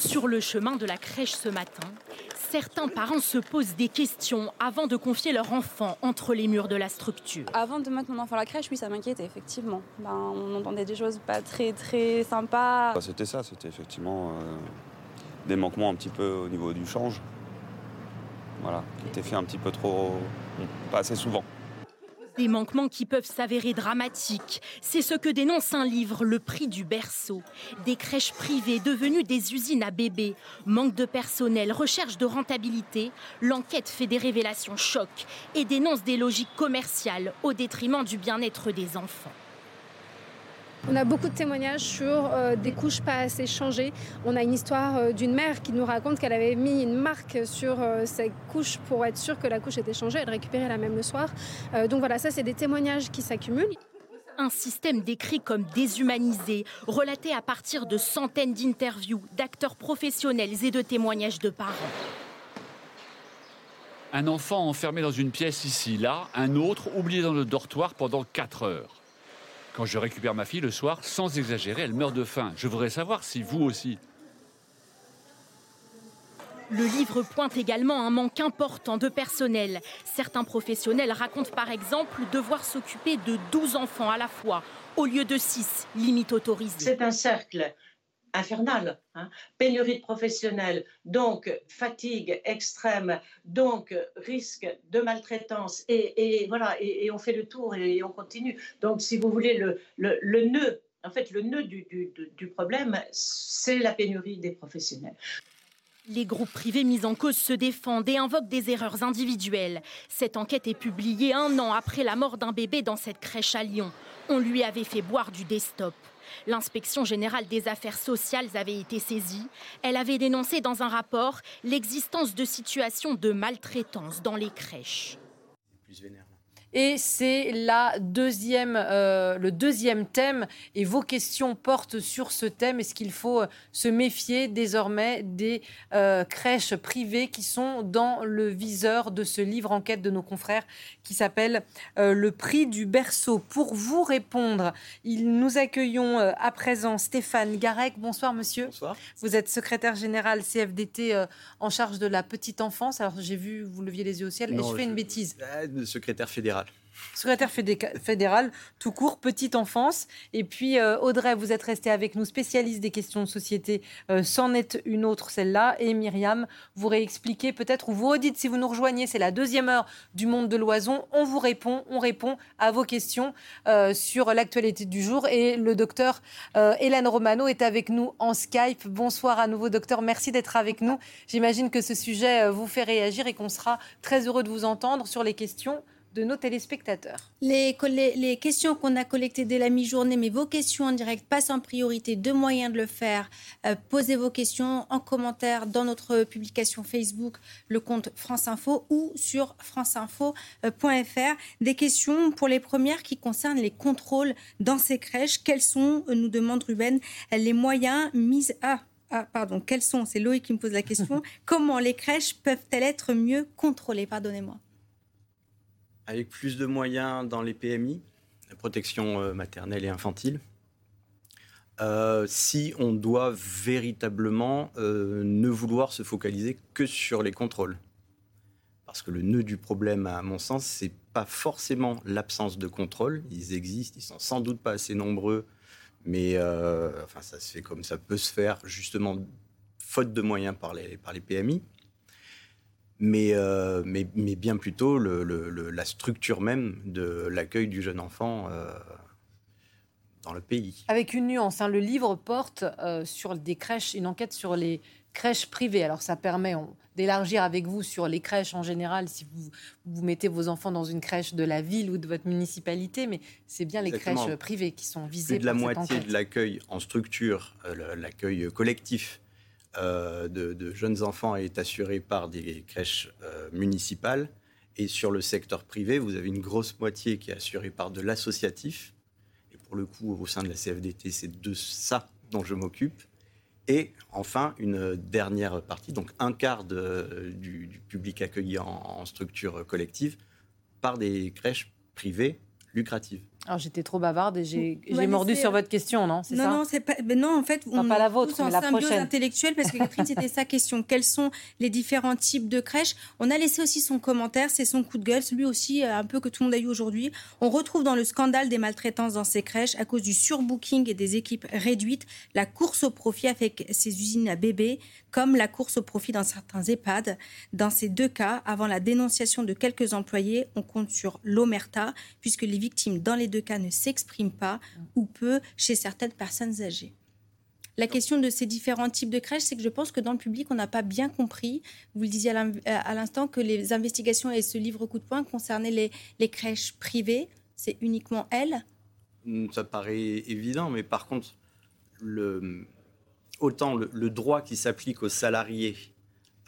Sur le chemin de la crèche ce matin, certains parents se posent des questions avant de confier leur enfant entre les murs de la structure. Avant de mettre mon enfant à la crèche, oui, ça m'inquiétait, effectivement. Ben, on entendait des choses pas très, très sympas. Bah, c'était ça, c'était effectivement euh, des manquements un petit peu au niveau du change. Voilà, qui étaient faits un petit peu trop. pas assez souvent. Des manquements qui peuvent s'avérer dramatiques. C'est ce que dénonce un livre, Le prix du berceau. Des crèches privées devenues des usines à bébés. Manque de personnel, recherche de rentabilité. L'enquête fait des révélations chocs et dénonce des logiques commerciales au détriment du bien-être des enfants. On a beaucoup de témoignages sur euh, des couches pas assez changées. On a une histoire euh, d'une mère qui nous raconte qu'elle avait mis une marque sur euh, ses couches pour être sûre que la couche était changée. Elle récupérait la même le soir. donc voilà, ça c'est des témoignages qui s'accumulent. Un système décrit comme déshumanisé, relaté à partir de centaines d'interviews, d'acteurs professionnels et de témoignages de parents. Un enfant enfermé dans une pièce ici, là, un autre oublié dans le dortoir pendant 4 heures. Quand je récupère ma fille le soir, sans exagérer, elle meurt de faim. Je voudrais savoir si vous aussi. Le livre pointe également un manque important de personnel. Certains professionnels racontent par exemple devoir s'occuper de 12 enfants à la fois, au lieu de 6, limite autorisée. C'est un cercle infernale. Hein. Pénurie de professionnels, donc fatigue extrême, donc risque de maltraitance. Et, voilà, et, on fait le tour et, on continue. Donc, si vous voulez, le, le, nœud, en fait, le nœud du, du problème, c'est la pénurie des professionnels. Les groupes privés mis en cause se défendent et invoquent des erreurs individuelles. Cette enquête est publiée un an après la mort d'un bébé dans cette crèche à Lyon. On lui avait fait boire du desktop. L'inspection générale des affaires sociales avait été saisie. Elle avait dénoncé dans un rapport l'existence de situations de maltraitance dans les crèches. Et c'est la deuxième, euh, le deuxième thème. Et vos questions portent sur ce thème. Est-ce qu'il faut euh, se méfier désormais des euh, crèches privées qui sont dans le viseur de ce livre enquête de nos confrères qui s'appelle Le prix du berceau? Pour vous répondre, nous accueillons à présent Stéphane Garec. Bonsoir, monsieur. Bonsoir. Vous êtes secrétaire général CFDT en charge de la petite enfance. Alors, j'ai vu, vous leviez les yeux au ciel. et je fais une bêtise Secrétaire fédéral secrétaire fédéral, tout court, petite enfance. Et puis, euh, Audrey, vous êtes restée avec nous, spécialiste des questions de société. Euh, c'en est une autre, celle-là. Et Myriam, vous réexpliquez peut-être, ou vous redites si vous nous rejoignez, c'est la deuxième heure du monde de l'oison. On vous répond, on répond à vos questions euh, sur l'actualité du jour. Et le docteur Hélène Romano est avec nous en Skype. Bonsoir à nouveau, docteur. Merci d'être avec nous. J'imagine que ce sujet vous fait réagir et qu'on sera très heureux de vous entendre sur les questions de nos téléspectateurs. Les, les, questions qu'on a collectées dès la mi-journée, mais vos questions en direct passent en priorité. Deux moyens de le faire. Euh, posez vos questions en commentaire dans notre publication Facebook, le compte France Info ou sur franceinfo.fr. Des questions pour les premières qui concernent les contrôles dans ces crèches. Quels sont, nous demande Ruben, les moyens mis à ah, pardon, quels sont, c'est Loïc qui me pose la question, <laughs> comment les crèches peuvent-elles être mieux contrôlées? Pardonnez-moi avec plus de moyens dans les PMI, la protection euh, maternelle et infantile. Euh, si on doit véritablement euh, ne vouloir se focaliser que sur les contrôles. Parce que le nœud du problème, à mon sens, c'est pas forcément l'absence de contrôle. Ils existent, ils sont sans doute pas assez nombreux, mais enfin ça se fait comme ça peut se faire, justement faute de moyens par les, par les PMI. Euh, mais, mais, bien plutôt la structure même de l'accueil du jeune enfant euh, dans le pays. Avec une nuance, hein, le livre porte euh, sur des crèches, une enquête sur les crèches privées. Alors ça permet d'élargir avec vous sur les crèches en général, si vous, vous mettez vos enfants dans une crèche de la ville ou de votre municipalité, mais c'est bien les crèches privées qui sont visées. Plus de la moitié de l'accueil en structure, l'accueil collectif euh, de, jeunes enfants est assuré par des crèches euh, municipales. Et sur le secteur privé, vous avez une grosse moitié qui est assurée par de l'associatif. Et pour le coup, au sein de la CFDT, c'est de ça dont je m'occupe. Et enfin, une dernière partie, donc un quart du, public accueilli en structure collective, par des crèches privées lucratives. Alors j'étais trop bavarde et j'ai mordu sur votre question, non non, non, c'est pas. non, en fait, on pas la vôtre, mais la prochaine. intellectuelle parce que Catherine, c'était <laughs> sa question. Quels sont les différents types de crèches? On a laissé aussi son commentaire, c'est son coup de gueule, celui aussi euh, un peu que tout le monde a eu aujourd'hui. On retrouve dans le scandale des maltraitances dans ces crèches à cause du surbooking et des équipes réduites, la course au profit avec ces usines à bébés, comme la course au profit dans certains EHPAD. Dans ces deux cas, avant la dénonciation de quelques employés, on compte sur l'omerta puisque les victimes dans les deux cas ne s'expriment pas ou peu chez certaines personnes âgées. La question de ces différents types de crèches, c'est que je pense que dans le public, on n'a pas bien compris, vous le disiez à l'instant, que les investigations et ce livre coup de poing concernaient les, crèches privées. C'est uniquement elles? Hmm, Ça paraît évident, mais par contre, le, autant le, droit qui s'applique aux salariés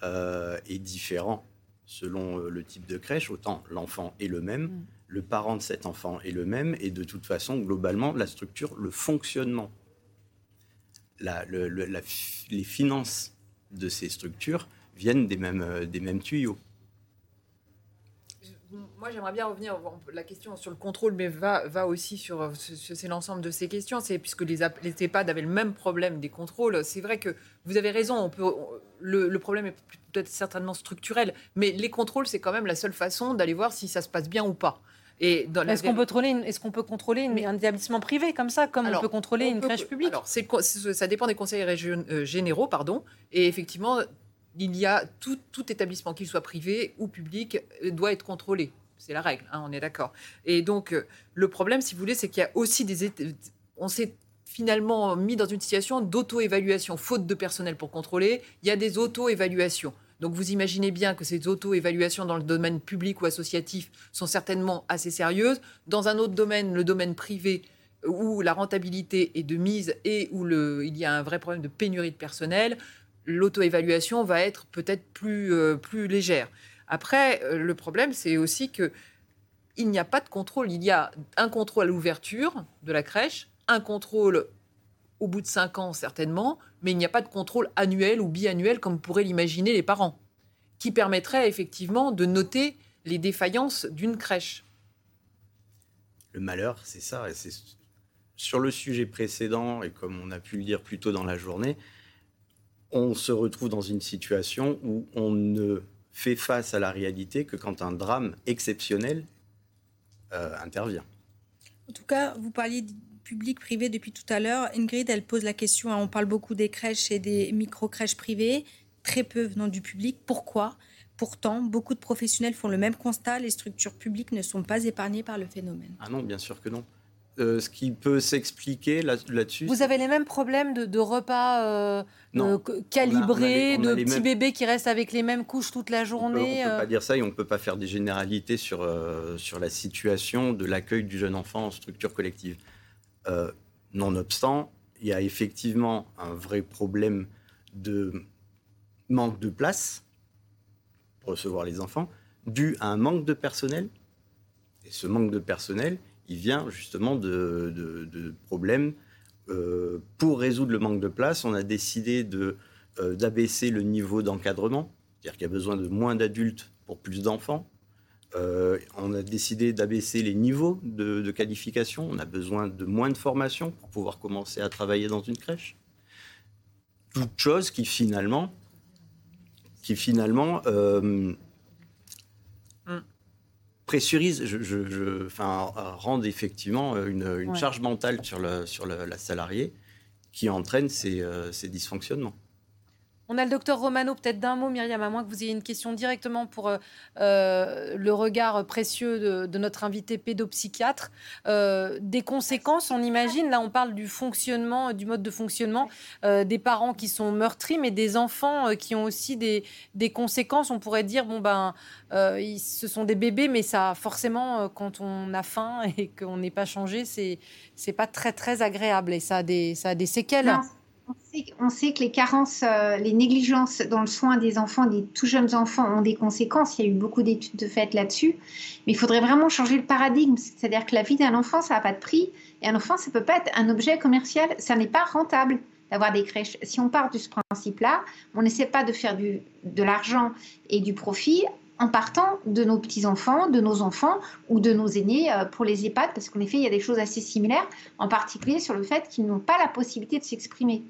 euh, est différent selon euh, le type de crèche, autant l'enfant est le même. Hmm le parent de cet enfant est le même et de toute façon, globalement, la structure, le fonctionnement, les finances de ces structures viennent des mêmes, euh, tuyaux. Moi, j'aimerais bien revenir. La question sur le contrôle, mais va, va aussi sur. Euh, c'est l'ensemble de ces questions. C'est puisque les, les, EHPAD avaient le même problème des contrôles. C'est vrai que vous avez raison. On peut, le problème est peut-être certainement structurel, mais les contrôles, c'est quand même la seule façon d'aller voir si ça se passe bien ou pas. Et est-ce qu'on peut contrôler, est-ce qu'on peut contrôler un établissement privé comme ça, comme on peut contrôler une crèche publique? Alors, ça dépend des conseils euh, généraux, pardon. Et effectivement, il y a tout, établissement, qu'il soit privé ou public, euh, doit être contrôlé. C'est la règle, hein, on est d'accord. Et donc, euh, le problème, si vous voulez, c'est qu'il y a aussi des... On s'est finalement mis dans une situation d'auto-évaluation. Faute de personnel pour contrôler, il y a des auto-évaluations. Donc vous imaginez bien que ces auto-évaluations dans le domaine public ou associatif sont certainement assez sérieuses. Dans un autre domaine, le domaine privé, où la rentabilité est de mise et où il y a un vrai problème de pénurie de personnel, l'auto-évaluation va être peut-être plus, euh, plus légère. Après, euh, le problème, c'est aussi que il n'y a pas de contrôle. Il y a un contrôle à l'ouverture de la crèche, un contrôle au bout de cinq ans certainement, mais il n'y a pas de contrôle annuel ou biannuel comme pourraient l'imaginer les parents, qui permettrait effectivement de noter les défaillances d'une crèche. Le malheur, c'est ça. Et sur le sujet précédent, et comme on a pu le dire plus tôt dans la journée, on se retrouve dans une situation où on ne fait face à la réalité que quand un drame exceptionnel euh, intervient. En tout cas, vous parliez public, privé depuis tout à l'heure. Ingrid, elle pose la question, hein, on parle beaucoup des crèches et des micro-crèches privées, très peu venant du public. Pourquoi? Pourtant, beaucoup de professionnels font le même constat, les structures publiques ne sont pas épargnées par le phénomène. Ah non, bien sûr que non. Euh, ce qui peut s'expliquer là-dessus. Vous avez les mêmes problèmes de, repas euh, euh, calibrés, de petits bébés qui restent avec les mêmes couches toute la journée On ne peut, pas dire ça et on ne peut pas faire des généralités sur, sur la situation de l'accueil du jeune enfant en structure collective. Nonobstant, il y a effectivement un vrai problème de manque de place pour recevoir les enfants, dû à un manque de personnel. Et ce manque de personnel, il vient justement de, problèmes. Euh, pour résoudre le manque de place, on a décidé euh, d'abaisser le niveau d'encadrement, c'est-à-dire qu'il y a besoin de moins d'adultes pour plus d'enfants. Euh, on a décidé d'abaisser les niveaux de, qualification. On a besoin de moins de formation pour pouvoir commencer à travailler dans une crèche. Toutes choses qui finalement, qui finalement pressurise, je, je, enfin, rendent effectivement une, charge mentale sur, le, sur la salariée qui entraîne ces, euh, ces dysfonctionnements. On a le docteur Romano, peut-être d'un mot, Myriam, à moins que vous ayez une question directement pour euh, euh, le regard précieux de, notre invité pédopsychiatre. Euh, des conséquences, on imagine, là on parle du fonctionnement, du mode de fonctionnement des parents qui sont meurtris, mais des enfants qui ont aussi des, conséquences. On pourrait dire, bon ben, ce sont des bébés, mais ça, forcément, quand on a faim <laughs> et qu'on n'est pas changé, c'est c'est pas très très agréable et ça a des, ça a des séquelles. On sait, que les carences, euh, les négligences dans le soin des enfants, des tout jeunes enfants, ont des conséquences. Il y a eu beaucoup d'études de fait là-dessus. Mais il faudrait vraiment changer le paradigme. C'est-à-dire que la vie d'un enfant, ça n'a pas de prix. Et un enfant, ça ne peut pas être un objet commercial. Ça n'est pas rentable d'avoir des crèches. Si on part de ce principe-là, on n'essaie pas de faire de l'argent et du profit en partant de nos petits-enfants, de nos enfants ou de nos aînés euh, pour les EHPAD, parce qu'en effet, il y a des choses assez similaires, en particulier sur le fait qu'ils n'ont pas la possibilité de s'exprimer.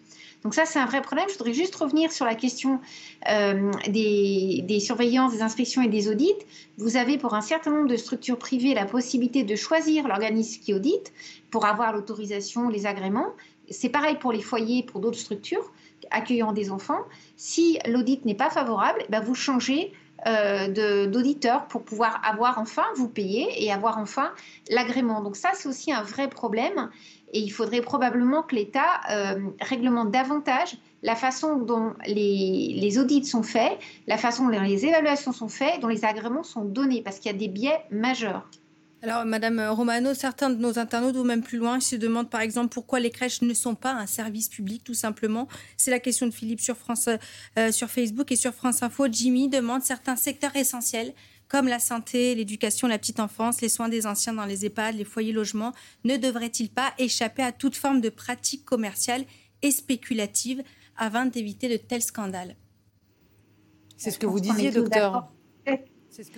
Donc ça, c'est un vrai problème. Je voudrais juste revenir sur la question euh, des, surveillances, des inspections et des audits. Vous avez pour un certain nombre de structures privées la possibilité de choisir l'organisme qui audite pour avoir l'autorisation, les agréments. C'est pareil pour les foyers, pour d'autres structures accueillant des enfants. Si l'audit n'est pas favorable, ben vous changez euh, d'auditeurs pour pouvoir avoir enfin, vous payer et avoir enfin l'agrément. Donc ça, c'est aussi un vrai problème et il faudrait probablement que l'État euh, réglemente davantage la façon dont les, audits sont faits, la façon dont les évaluations sont faites, dont les agréments sont donnés, parce qu'il y a des biais majeurs. Alors, Madame Romano, certains de nos internautes ou même plus loin se demandent par exemple pourquoi les crèches ne sont pas un service public, tout simplement. C'est la question de Philippe sur France, euh, sur Facebook et sur France Info. Jimmy demande certains secteurs essentiels comme la santé, l'éducation, la petite enfance, les soins des anciens dans les EHPAD, les foyers logements, ne devraient-ils pas échapper à toute forme de pratique commerciale et spéculative afin d'éviter de tels scandales? C'est ce que vous disiez, docteur.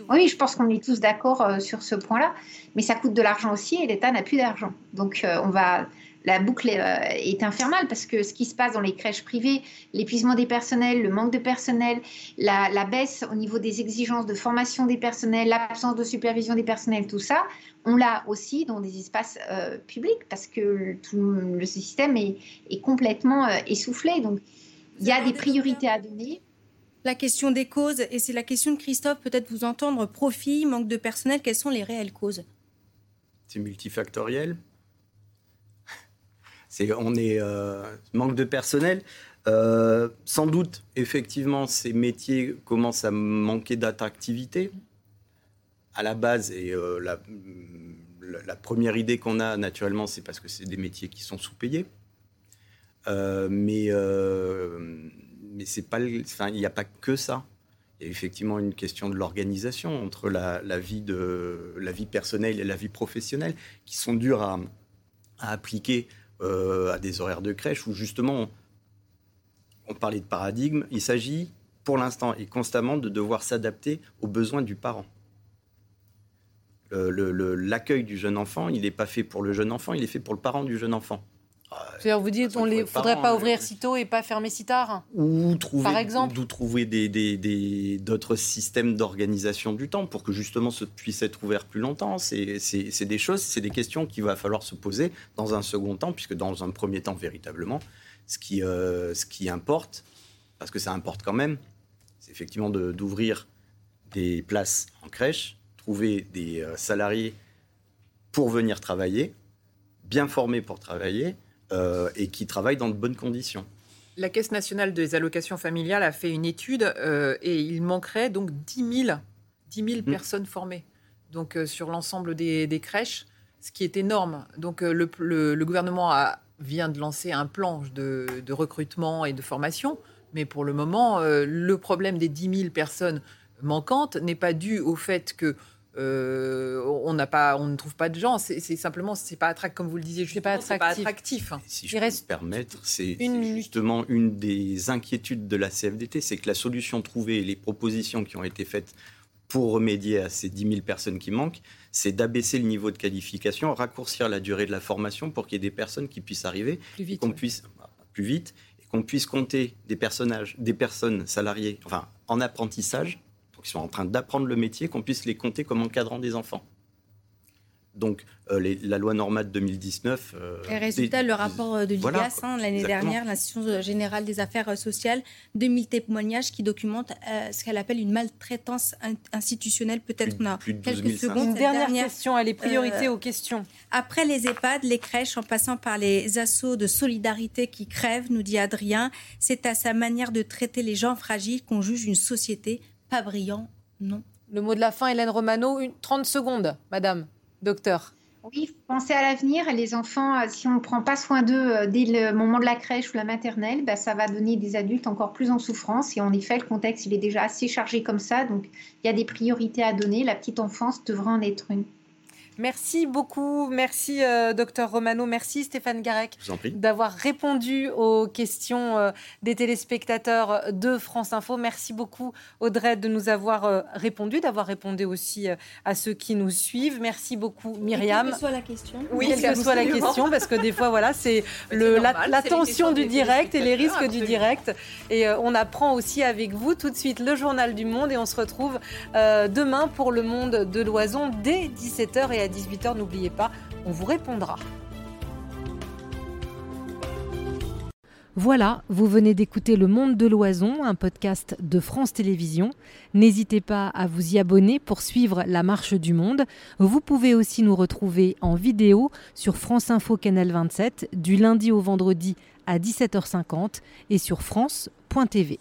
Oui, je pense qu'on est tous d'accord euh, sur ce point-là, mais ça coûte de l'argent aussi et l'État n'a plus d'argent. Donc euh, on va la boucle euh, est infernale parce que ce qui se passe dans les crèches privées, l'épuisement des personnels, le manque de personnel, la, baisse au niveau des exigences de formation des personnels, l'absence de supervision des personnels, tout ça, on l'a aussi dans des espaces euh, publics parce que tout le système est, complètement euh, essoufflé. Donc il y a des priorités à donner la question des causes, et c'est la question de Christophe, peut-être vous entendre, profit, manque de personnel, quelles sont les réelles causes? C'est multifactoriel <laughs> on est euh, manque de personnel. Euh, sans doute, effectivement, ces métiers commencent à manquer d'attractivité à la base. Et euh, la, première idée qu'on a, naturellement, c'est parce que c'est des métiers qui sont sous-payés. mais mais c'est pas, il n'y a pas que ça. Il y a effectivement une question de l'organisation entre la, vie de, la vie personnelle et la vie professionnelle qui sont dures à, à appliquer euh, à des horaires de crèche où justement on, parlait de paradigme. Il s'agit pour l'instant et constamment de devoir s'adapter aux besoins du parent. L'accueil du jeune enfant, il n'est pas fait pour le jeune enfant, il est fait pour le parent du jeune enfant. C'est-à-dire, vous dites, on ne faudrait pas ouvrir si tôt et pas fermer si tard Ou trouver, par exemple Ou trouver d'autres des, systèmes d'organisation du temps pour que justement ce puisse être ouvert plus longtemps. C'est des choses, c'est des questions qu'il va falloir se poser dans un second temps, puisque dans un premier temps, véritablement, ce qui, euh, ce qui importe, parce que ça importe quand même, c'est effectivement d'ouvrir des places en crèche, trouver des euh, salariés pour venir travailler, bien formés pour travailler, euh, et qui travaillent dans de bonnes conditions. La Caisse nationale des allocations familiales a fait une étude euh, et il manquerait donc 10 000, 10 personnes formées donc, euh, sur l'ensemble des, crèches, ce qui est énorme. Donc le, gouvernement a, vient de lancer un plan de, de, recrutement et de formation, mais pour le moment, le problème des 10 000 personnes manquantes n'est pas dû au fait que euh, on n'a pas, on ne trouve pas de gens. C'est simplement, c'est pas attractif, comme vous le disiez, c'est pas attractif. Si je peux me permettre, c'est justement une des inquiétudes de la CFDT, c'est que la solution trouvée, les propositions qui ont été faites pour remédier à ces 10 000 personnes qui manquent, c'est d'abaisser le niveau de qualification, raccourcir la durée de la formation pour qu'il y ait des personnes qui puissent arriver, qu'on puisse plus vite, et qu'on puisse compter des personnages, des personnes salariées, enfin en apprentissage qui sont en train d'apprendre le métier, qu'on puisse les compter comme encadrant des enfants. Donc, euh, la loi Normat de 2019. Euh, et résultat, le rapport euh, de l'IGAS hein, l'année dernière, l'Institution générale des affaires sociales, 2000 témoignages qui documentent ce qu'elle appelle une maltraitance institutionnelle. Peut-être qu'on a quelques secondes. Une dernière, question, elle est priorité aux questions. Après les EHPAD, les crèches, en passant par les assauts de solidarité qui crèvent, nous dit Adrien, c'est à sa manière de traiter les gens fragiles qu'on juge une société pas brillant, non. Le mot de la fin, Hélène Romano, une, 30 secondes, madame, docteur. Oui, penser à l'avenir. Les enfants, euh, si on ne prend pas soin d'eux euh, dès le moment de la crèche ou la maternelle, bah, ça va donner des adultes encore plus en souffrance. Et en effet, le contexte, il est déjà assez chargé comme ça. Donc, il y a des priorités à donner. La petite enfance devrait en être une. Merci beaucoup. Merci, euh, docteur Romano. Merci, Stéphane Garec, d'avoir répondu aux questions euh, des téléspectateurs de France Info. Merci beaucoup, Audrey, de nous avoir euh, répondu, d'avoir répondu aussi à ceux qui nous suivent. Merci beaucoup, Myriam. quelle que soit la question. Oui, quelle que soit la question, parce que des fois, voilà, c'est <laughs> la, tension du direct et les risques du direct. Et on apprend aussi avec vous tout de suite le journal du monde et on se retrouve demain pour le monde de l'oison dès 17h et à 18h, n'oubliez pas, on vous répondra. Voilà, vous venez d'écouter Le Monde de l'Oison, un podcast de France Télévisions. N'hésitez pas à vous y abonner pour suivre la marche du monde. Vous pouvez aussi nous retrouver en vidéo sur France Info Canal 27 du lundi au vendredi à 17h50 et sur France.tv.